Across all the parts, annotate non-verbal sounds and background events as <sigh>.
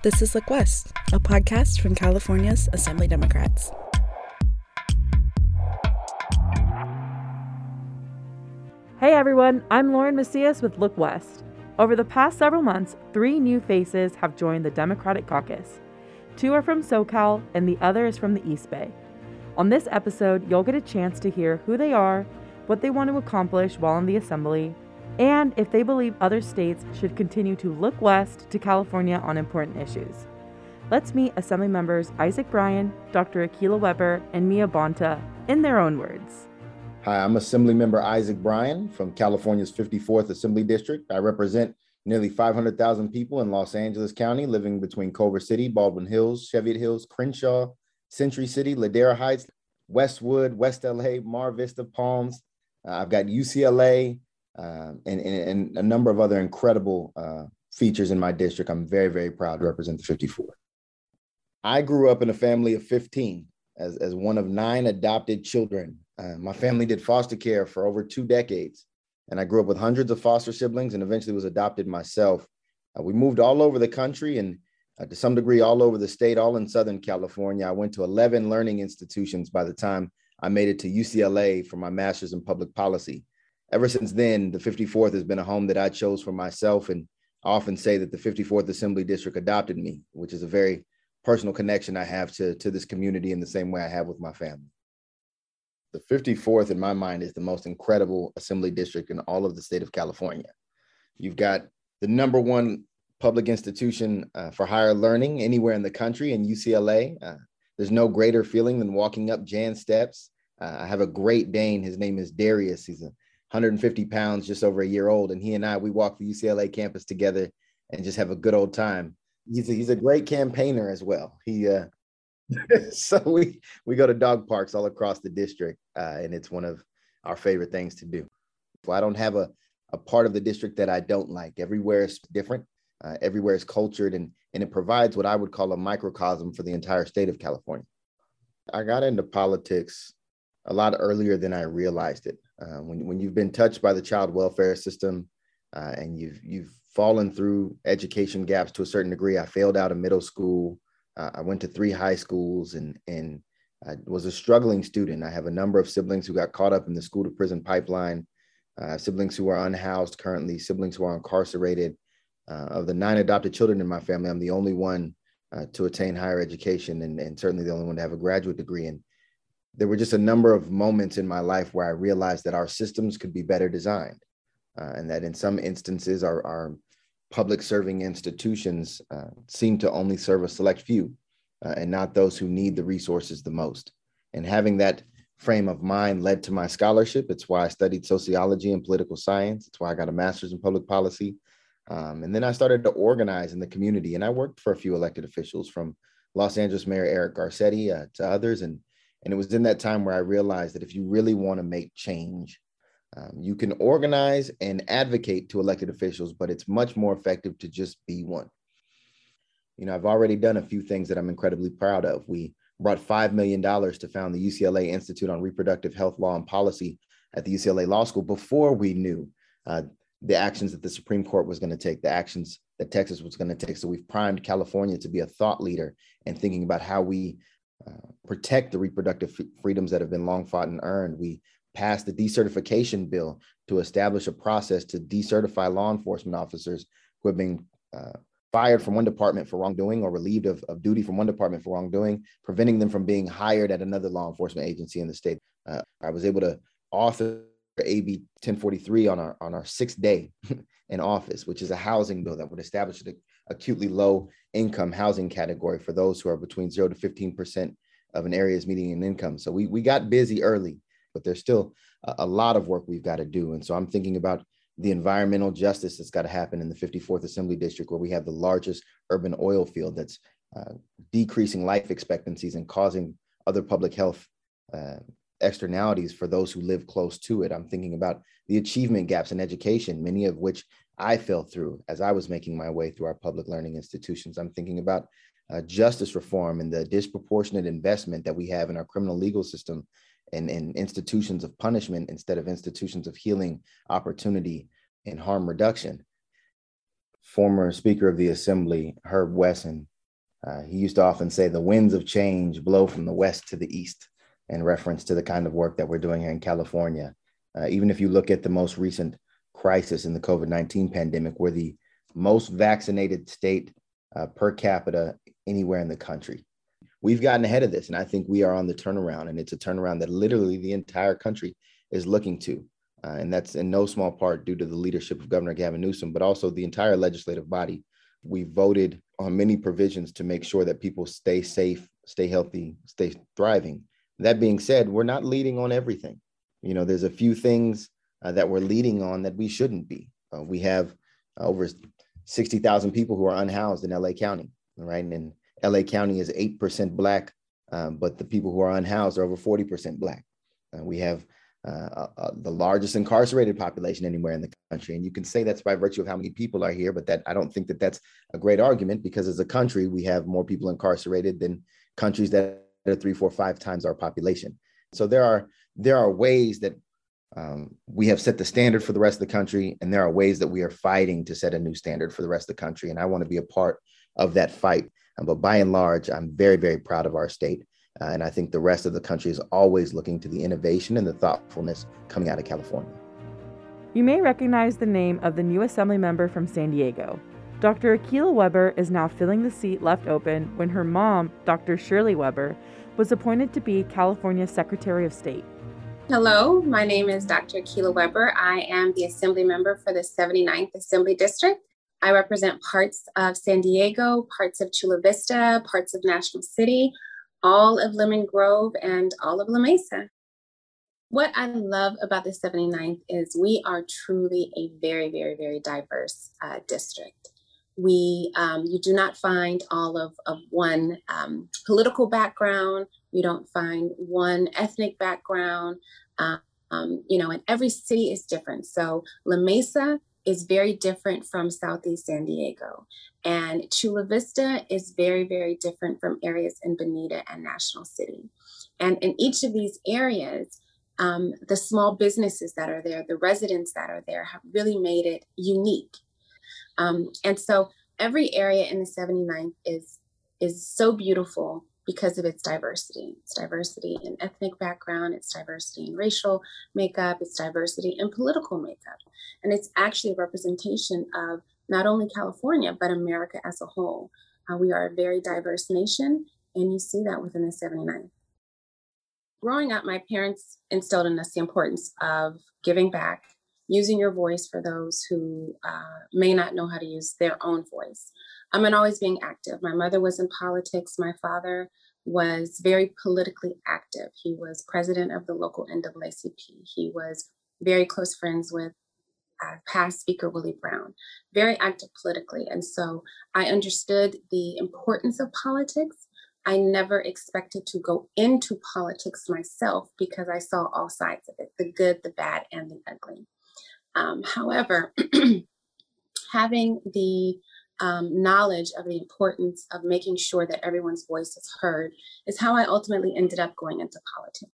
This is Look West, a podcast from California's Assembly Democrats. Hey everyone, I'm Lauren Macias with Look West. Over the past several months, three new faces have joined the Democratic caucus. Two are from SoCal, and the other is from the East Bay. On this episode, you'll get a chance to hear who they are, what they want to accomplish while in the Assembly, and if they believe other states should continue to look west to California on important issues. Let's meet Assembly members Isaac Bryan, Dr. Akilah Weber, and Mia Bonta in their own words. Hi, I'm Assembly Member Isaac Bryan from California's 54th Assembly District. I represent nearly 500,000 people in Los Angeles County living between Culver City, Baldwin Hills, Cheviot Hills, Crenshaw, Century City, Ladera Heights, Westwood, West LA, Mar Vista, Palms. Uh, I've got UCLA, uh, and, and, and, a number of other incredible uh, features in my district. I'm very, very proud to represent the 54. I grew up in a family of 15 as, as one of nine adopted children. Uh, my family did foster care for over two decades, and I grew up with hundreds of foster siblings and eventually was adopted myself. Uh, we moved all over the country and uh, to some degree all over the state, all in Southern California. I went to 11 learning institutions by the time I made it to UCLA for my master's in public policy ever since then, the 54th has been a home that I chose for myself. And I often say that the 54th Assembly District adopted me, which is a very personal connection I have to, to this community in the same way I have with my family. The 54th, in my mind, is the most incredible assembly district in all of the state of California. You've got the number one public institution uh, for higher learning anywhere in the country in UCLA. Uh, there's no greater feeling than walking up Janss steps. Uh, I have a great Dane. His name is Darius. He's a 150 pounds, just over a year old. And he and I, we walk the UCLA campus together and just have a good old time. He's a, he's a great campaigner as well. He, uh, <laughs> so we, we go to dog parks all across the district. Uh, and it's one of our favorite things to do. Well, I don't have a, a part of the district that I don't like. Everywhere is different. Uh, everywhere is cultured and, and it provides what I would call a microcosm for the entire state of California. I got into politics a lot earlier than I realized it. Uh, when, when you've been touched by the child welfare system uh, and you've you've fallen through education gaps to a certain degree. I failed out of middle school. Uh, I went to three high schools and and I was a struggling student. I have a number of siblings who got caught up in the school to prison pipeline, uh, siblings who are unhoused currently, siblings who are incarcerated. Uh, of the nine adopted children in my family, I'm the only one uh, to attain higher education and, and certainly the only one to have a graduate degree. And there were just a number of moments in my life where I realized that our systems could be better designed, uh, and that in some instances, our, our public serving institutions uh, seem to only serve a select few uh, and not those who need the resources the most. And having that frame of mind led to my scholarship. It's why I studied sociology and political science. It's why I got a master's in public policy. Um, and then I started to organize in the community, and I worked for a few elected officials from Los Angeles Mayor Eric Garcetti uh, to others, and and it was in that time where I realized that if you really want to make change, um, you can organize and advocate to elected officials, but it's much more effective to just be one. You know, I've already done a few things that I'm incredibly proud of. We brought $5 million to found the UCLA Institute on Reproductive Health Law and Policy at the UCLA Law School before we knew uh, the actions that the Supreme Court was going to take, the actions that Texas was going to take. So we've primed California to be a thought leader and thinking about how we protect the reproductive f- freedoms that have been long fought and earned. We passed the decertification bill to establish a process to decertify law enforcement officers who have been uh, fired from one department for wrongdoing or relieved of, of duty from one department for wrongdoing, preventing them from being hired at another law enforcement agency in the state. Uh, I was able to author AB 1043 on our on our sixth day <laughs> in office, which is a housing bill that would establish a acutely low income housing category for those who are between zero to 15% of an area's median income. So we, we got busy early, but there's still a, a lot of work we've got to do. And so I'm thinking about the environmental justice that's got to happen in the 54th Assembly District, where we have the largest urban oil field that's uh, decreasing life expectancies and causing other public health uh, externalities for those who live close to it. I'm thinking about the achievement gaps in education, many of which I fell through as I was making my way through our public learning institutions. I'm thinking about uh, justice reform and the disproportionate investment that we have in our criminal legal system and in institutions of punishment instead of institutions of healing, opportunity, and harm reduction. former Speaker of the Assembly, Herb Wesson, uh, he used to often say, The winds of change blow from the west to the east, in reference to the kind of work that we're doing here in California. Uh, even if you look at the most recent crisis in the COVID 19 pandemic, we're the most vaccinated state uh, per capita anywhere in the country. We've gotten ahead of this, and I think we are on the turnaround, and it's a turnaround that literally the entire country is looking to. Uh, and that's in no small part due to the leadership of Governor Gavin Newsom, but also the entire legislative body. We voted on many provisions to make sure that people stay safe, stay healthy, stay thriving. That being said, we're not leading on everything. You know, there's a few things uh, that we're leading on that we shouldn't be. Uh, we have uh, over 60,000 people who are unhoused in LA County, right? And LA County is 8% Black, um, but the people who are unhoused are over 40% Black. Uh, we have uh, uh, the largest incarcerated population anywhere in the country. And you can say that's by virtue of how many people are here, but that I don't think that that's a great argument because as a country, we have more people incarcerated than countries that are three, four, five times our population. So there are there are ways that um, we have set the standard for the rest of the country, and there are ways that we are fighting to set a new standard for the rest of the country. And I want to be a part of that fight. Um, but by and large, I'm very, very proud of our state. Uh, and I think the rest of the country is always looking to the innovation and the thoughtfulness coming out of California. You may recognize the name of the new assembly member from San Diego. Dr. Akilah Weber is now filling the seat left open when her mom, Dr. Shirley Weber, was appointed to be California's Secretary of State. Hello, my name is Dr. Akilah Weber. I am the Assembly member for the 79th Assembly District. I represent parts of San Diego, parts of Chula Vista, parts of National City, all of Lemon Grove, and all of La Mesa. What I love about the 79th is we are truly a very, very, very diverse uh, district. We, um, you do not find all of, of one um, political background. You don't find one ethnic background. Um, you know, and every city is different. So La Mesa is very different from Southeast San Diego. And Chula Vista is very, very different from areas in Bonita and National City. And in each of these areas, um, the small businesses that are there, the residents that are there, have really made it unique. Um, and so every area in the 79th is is so beautiful because of its diversity. It's diversity in ethnic background, it's diversity in racial makeup, it's diversity in political makeup. And it's actually a representation of not only California, but America as a whole. Uh, we are a very diverse nation, and you see that within the 79. Growing up, my parents instilled in us the importance of giving back, using your voice for those who uh, may not know how to use their own voice um, and always being active. My mother was in politics. My father was very politically active. He was president of the local NAACP. He was very close friends with uh, past Speaker Willie Brown, very active politically. And so I understood the importance of politics. I never expected to go into politics myself because I saw all sides of it the good, the bad, and the ugly. Um, however, <clears throat> having the um, knowledge of the importance of making sure that everyone's voice is heard is how I ultimately ended up going into politics.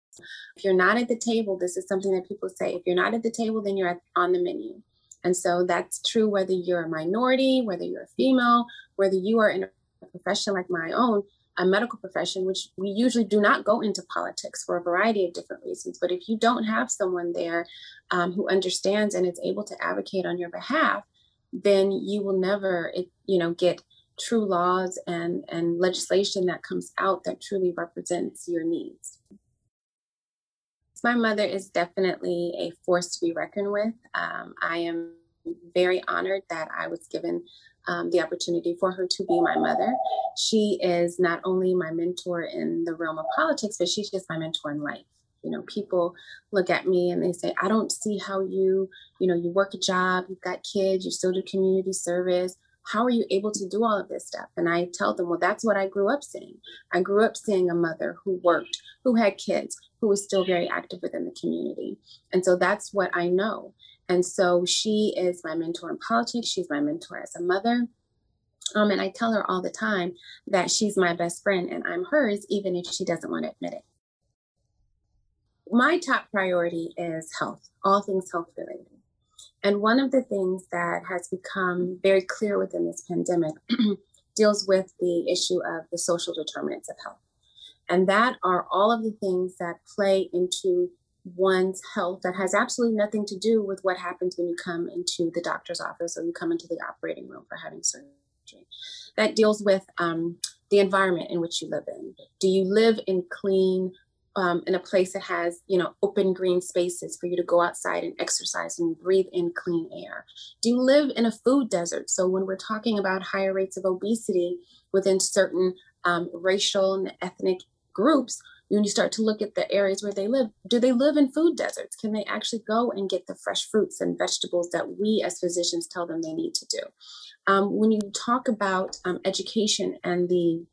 If you're not at the table, this is something that people say if you're not at the table, then you're on the menu. And so that's true whether you're a minority, whether you're a female, whether you are in a profession like my own, a medical profession, which we usually do not go into politics for a variety of different reasons. But if you don't have someone there um, who understands and is able to advocate on your behalf, then you will never, you know, get true laws and, and legislation that comes out that truly represents your needs. My mother is definitely a force to be reckoned with. Um, I am very honored that I was given um, the opportunity for her to be my mother. She is not only my mentor in the realm of politics, but she's just my mentor in life you know people look at me and they say i don't see how you you know you work a job you've got kids you still do community service. How are you able to do all of this stuff? And i tell them well that's what i grew up seeing. I grew up seeing a mother who worked who had kids who was still very active within the community. And so that's what i know. And so she is my mentor in politics. She's my mentor as a mother. Um, and I tell her all the time that she's my best friend and I'm hers, even if she doesn't want to admit it my top priority is health, all things health related. And one of the things that has become very clear within this pandemic <clears throat> deals with the issue of the social determinants of health. And that are all of the things that play into one's health that has absolutely nothing to do with what happens when you come into the doctor's office or you come into the operating room for having surgery. That deals with um, the environment in which you live in. Do you live in clean, um, in a place that has you know open green spaces for you to go outside and exercise and breathe in clean air do you live in a food desert so when we're talking about higher rates of obesity within certain um, racial and ethnic groups when you start to look at the areas where they live, do they live in food deserts? Can they actually go and get the fresh fruits and vegetables that we as physicians tell them they need to do? Um, when you talk about um, education and the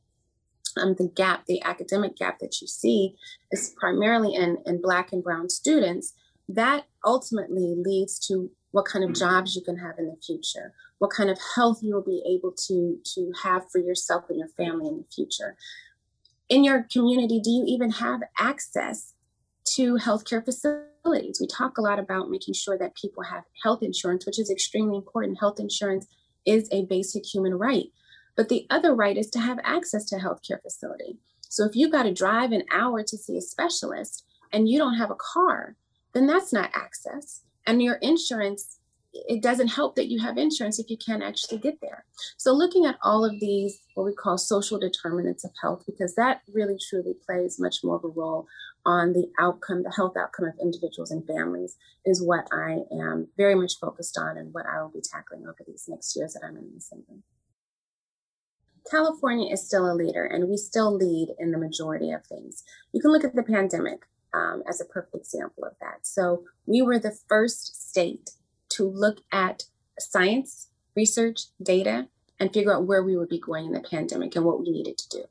um, the gap, the academic gap that you see is primarily in, in Black and Brown students, that ultimately leads to what kind of jobs you can have in the future, what kind of health you'll be able to, to have for yourself and your family in the future in your community, do you even have access to healthcare facilities? We talk a lot about making sure that people have health insurance, which is extremely important. Health insurance is a basic human right. But the other right is to have access to healthcare facility. So if you've got to drive an hour to see a specialist and you don't have a car, then that's not access. And your insurance it doesn't help that you have insurance if you can't actually get there. So, looking at all of these, what we call social determinants of health, because that really truly plays much more of a role on the outcome, the health outcome of individuals and families, is what I am very much focused on and what I will be tackling over these next years that I'm in the assembly. California is still a leader, and we still lead in the majority of things. You can look at the pandemic um, as a perfect example of that. So, we were the first state to look at science, research, data, and figure out where we would be going in the pandemic and what we needed to do.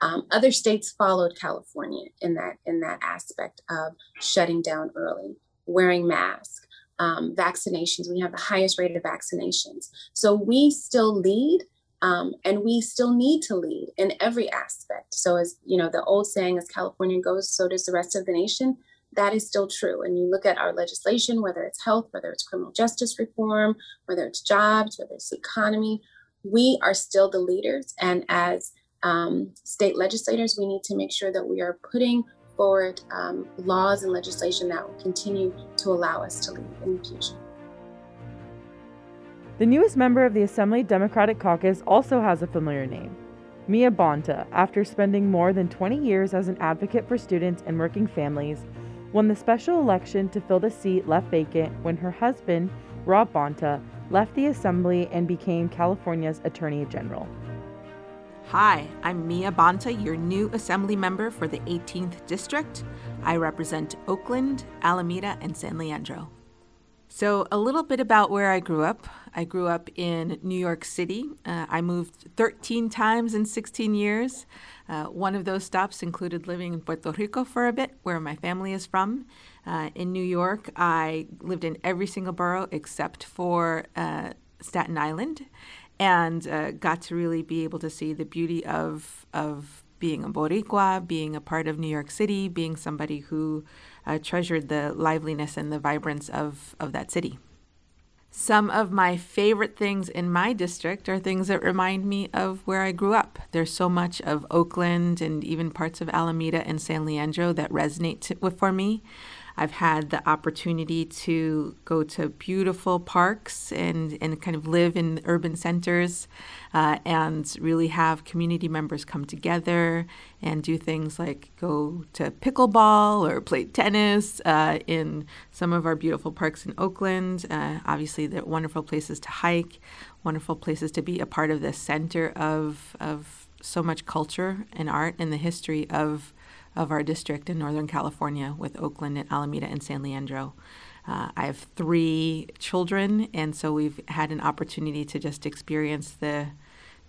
Um, other states followed California in that in that aspect of shutting down early, wearing masks, um, vaccinations. We have the highest rate of vaccinations, so we still lead, um, and we still need to lead in every aspect. So, as you know, the old saying, "As California goes, so does the rest of the nation." that is still true. And you look at our legislation, whether it's health, whether it's criminal justice reform, whether it's jobs, whether it's economy, we are still the leaders. And as um, state legislators, we need to make sure that we are putting forward um, laws and legislation that will continue to allow us to lead in the future. The newest member of the Assembly Democratic Caucus also has a familiar name. Mia Bonta, after spending more than 20 years as an advocate for students and working families, won the special election to fill the seat left vacant when her husband, Rob Bonta, left the assembly and became California's Attorney General. Hi, I'm Mia Bonta, your new assembly member for the 18th District. I represent Oakland, Alameda, and San Leandro. So, a little bit about where I grew up. I grew up in New York City. Uh, I moved 13 times in 16 years. Uh, one of those stops included living in Puerto Rico for a bit, where my family is from. Uh, in New York, I lived in every single borough except for uh, Staten Island and uh, got to really be able to see the beauty of, of being a Boricua, being a part of New York City, being somebody who uh, treasured the liveliness and the vibrance of, of that city. Some of my favorite things in my district are things that remind me of where I grew up. There's so much of Oakland and even parts of Alameda and San Leandro that resonate to, for me. I've had the opportunity to go to beautiful parks and, and kind of live in urban centers uh, and really have community members come together and do things like go to pickleball or play tennis uh, in some of our beautiful parks in Oakland. Uh, obviously, they're wonderful places to hike, wonderful places to be a part of the center of, of so much culture and art and the history of of our district in Northern California with Oakland and Alameda and San Leandro. Uh, I have three children, and so we've had an opportunity to just experience the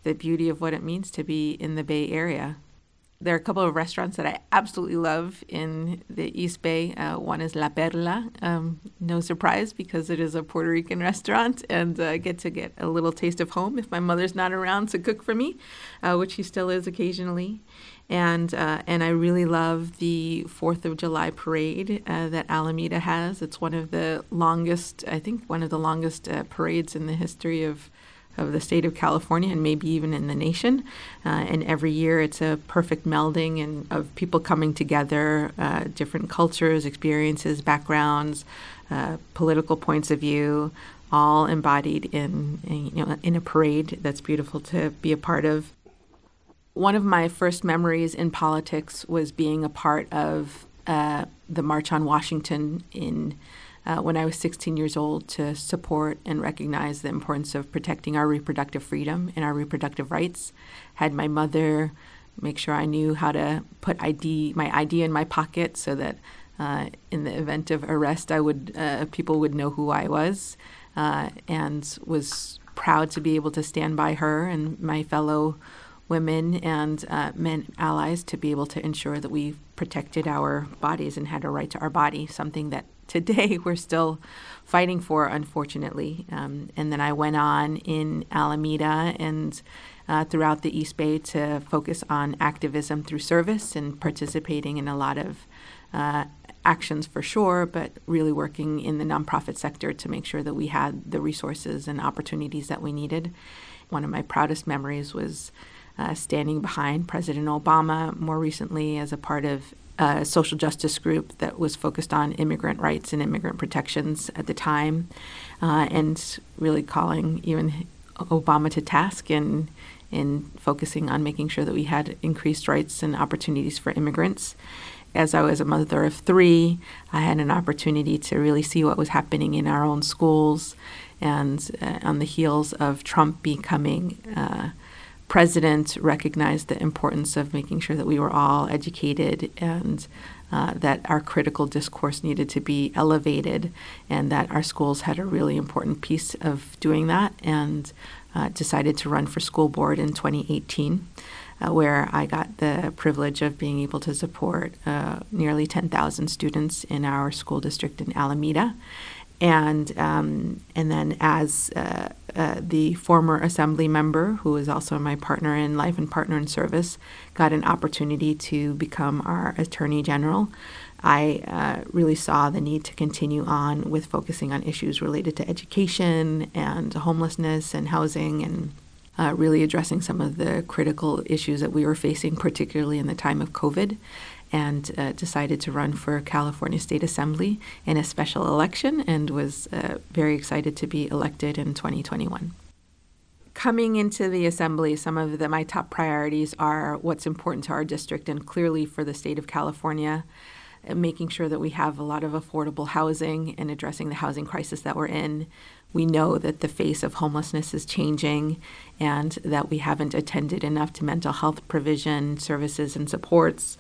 the beauty of what it means to be in the Bay Area. There are a couple of restaurants that I absolutely love in the East Bay. Uh, one is La Perla. Um, no surprise because it is a Puerto Rican restaurant, and I uh, get to get a little taste of home if my mother's not around to cook for me, uh, which she still is occasionally. And uh, and I really love the Fourth of July parade uh, that Alameda has. It's one of the longest, I think, one of the longest uh, parades in the history of of the state of California and maybe even in the nation. Uh, and every year it's a perfect melding and of people coming together, uh, different cultures, experiences, backgrounds, uh, political points of view, all embodied in, in, you know in a parade that's beautiful to be a part of. One of my first memories in politics was being a part of uh, the March on Washington in uh, when I was 16 years old to support and recognize the importance of protecting our reproductive freedom and our reproductive rights. Had my mother make sure I knew how to put ID my ID in my pocket so that uh, in the event of arrest, I would uh, people would know who I was, uh, and was proud to be able to stand by her and my fellow women and uh, men allies to be able to ensure that we protected our bodies and had a right to our body, something that today <laughs> we're still fighting for, unfortunately. Um, and then I went on in Alameda and uh, throughout the East Bay to focus on activism through service and participating in a lot of uh, actions for sure, but really working in the nonprofit sector to make sure that we had the resources and opportunities that we needed. One of my proudest memories was uh, standing behind President Obama more recently as a part of a social justice group that was focused on immigrant rights and immigrant protections at the time, uh, and really calling even Obama to task in in focusing on making sure that we had increased rights and opportunities for immigrants. As I was a mother of three, I had an opportunity to really see what was happening in our own schools, and uh, on the heels of Trump becoming uh, president recognized the importance of making sure that we were all educated and uh, that our critical discourse needed to be elevated, and that our schools had a really important piece of doing that, and uh, decided to run for school board in 2018. Uh, where I got the privilege of being able to support uh, nearly 10,000 students in our school district in Alameda and um, and then as uh, uh, the former assembly member, who is also my partner in life and partner in service, got an opportunity to become our attorney general. I uh, really saw the need to continue on with focusing on issues related to education and homelessness and housing and uh, really addressing some of the critical issues that we were facing, particularly in the time of COVID and uh, decided to run for California State Assembly in a special election and was uh, very excited to be elected in 2021. Coming into the assembly, some of the, my top priorities are what's important to our district and clearly for the state of California, uh, making sure that we have a lot of affordable housing and addressing the housing crisis that we're in. We know that the face of homelessness is changing and that we haven't attended enough to mental health provision, services, and supports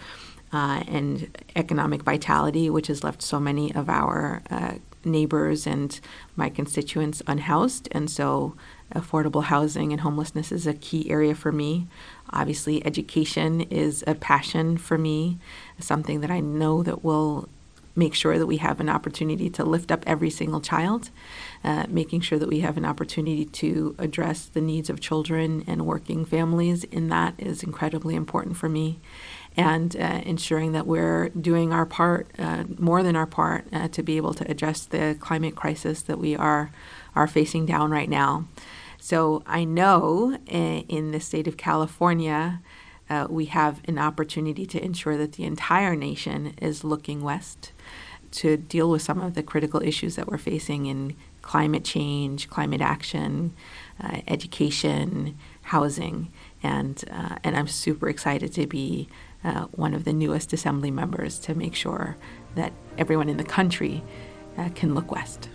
uh, and economic vitality, which has left so many of our uh, neighbors and my constituents unhoused. And so, affordable housing and homelessness is a key area for me. Obviously, education is a passion for me, something that I know that will make sure that we have an opportunity to lift up every single child, uh, making sure that we have an opportunity to address the needs of children and working families in that is incredibly important for me and uh, ensuring that we're doing our part, uh, more than our part, uh, to be able to address the climate crisis that we are are facing down right now. So I know uh, in the state of California. Uh, we have an opportunity to ensure that the entire nation is looking west to deal with some of the critical issues that we're facing in climate change, climate action, uh, education, housing, and uh, and I'm super excited to be uh, one of the newest assembly members to make sure that everyone in the country uh, can look west.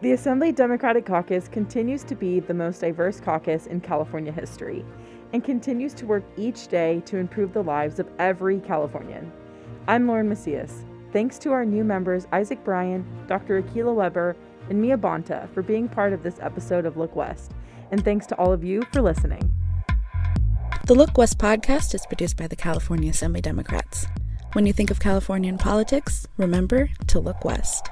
The Assembly Democratic Caucus continues to be the most diverse caucus in California history and continues to work each day to improve the lives of every Californian. I'm Lauren Macias. Thanks to our new members Isaac Bryan, Dr. Akilah Weber, and Mia Bonta for being part of this episode of Look West. And thanks to all of you for listening. The Look West podcast is produced by the California Assembly Democrats. When you think of Californian politics, remember to look west.